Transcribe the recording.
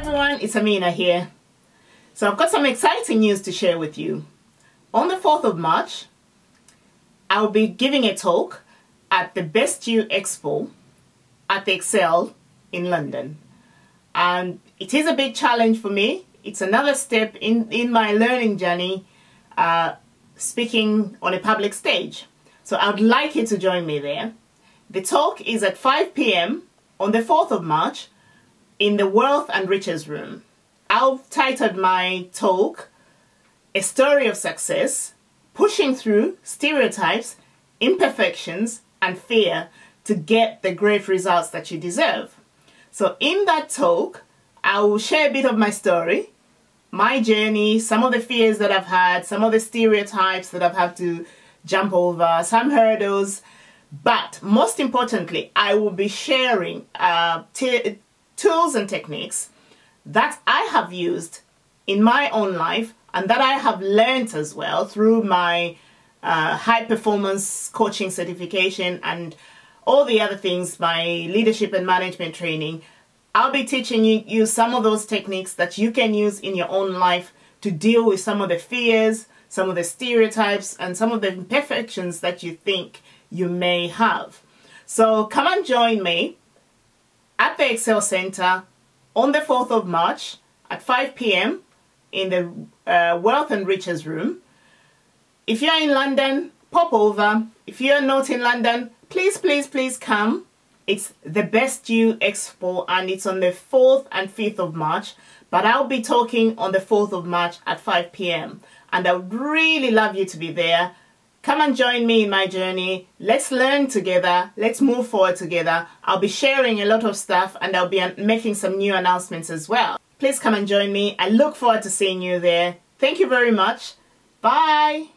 everyone, it's Amina here. So I've got some exciting news to share with you. On the 4th of March, I'll be giving a talk at the Best You Expo at the Excel in London. And it is a big challenge for me. It's another step in, in my learning journey, uh, speaking on a public stage. So I'd like you to join me there. The talk is at 5 p.m. on the 4th of March in the Wealth and Riches Room. I've titled my talk, A Story of Success, Pushing Through Stereotypes, Imperfections, and Fear to Get the Great Results That You Deserve. So in that talk, I will share a bit of my story, my journey, some of the fears that I've had, some of the stereotypes that I've had to jump over, some hurdles, but most importantly, I will be sharing uh, tools and techniques that I have used in my own life and that I have learned as well through my uh, high performance coaching certification and all the other things, my leadership and management training. I'll be teaching you, you some of those techniques that you can use in your own life to deal with some of the fears, some of the stereotypes, and some of the imperfections that you think you may have. So come and join me at the Excel Center on the 4th of March at 5 p.m. in the uh, Wealth and Riches Room. If you're in London, pop over. If you're not in London, please, please, please come. It's the Best You Expo and it's on the 4th and 5th of March. But I'll be talking on the 4th of March at 5 p.m. And I would really love you to be there. Come and join me in my journey. Let's learn together. Let's move forward together. I'll be sharing a lot of stuff and I'll be um, making some new announcements as well. Please come and join me. I look forward to seeing you there. Thank you very much. Bye.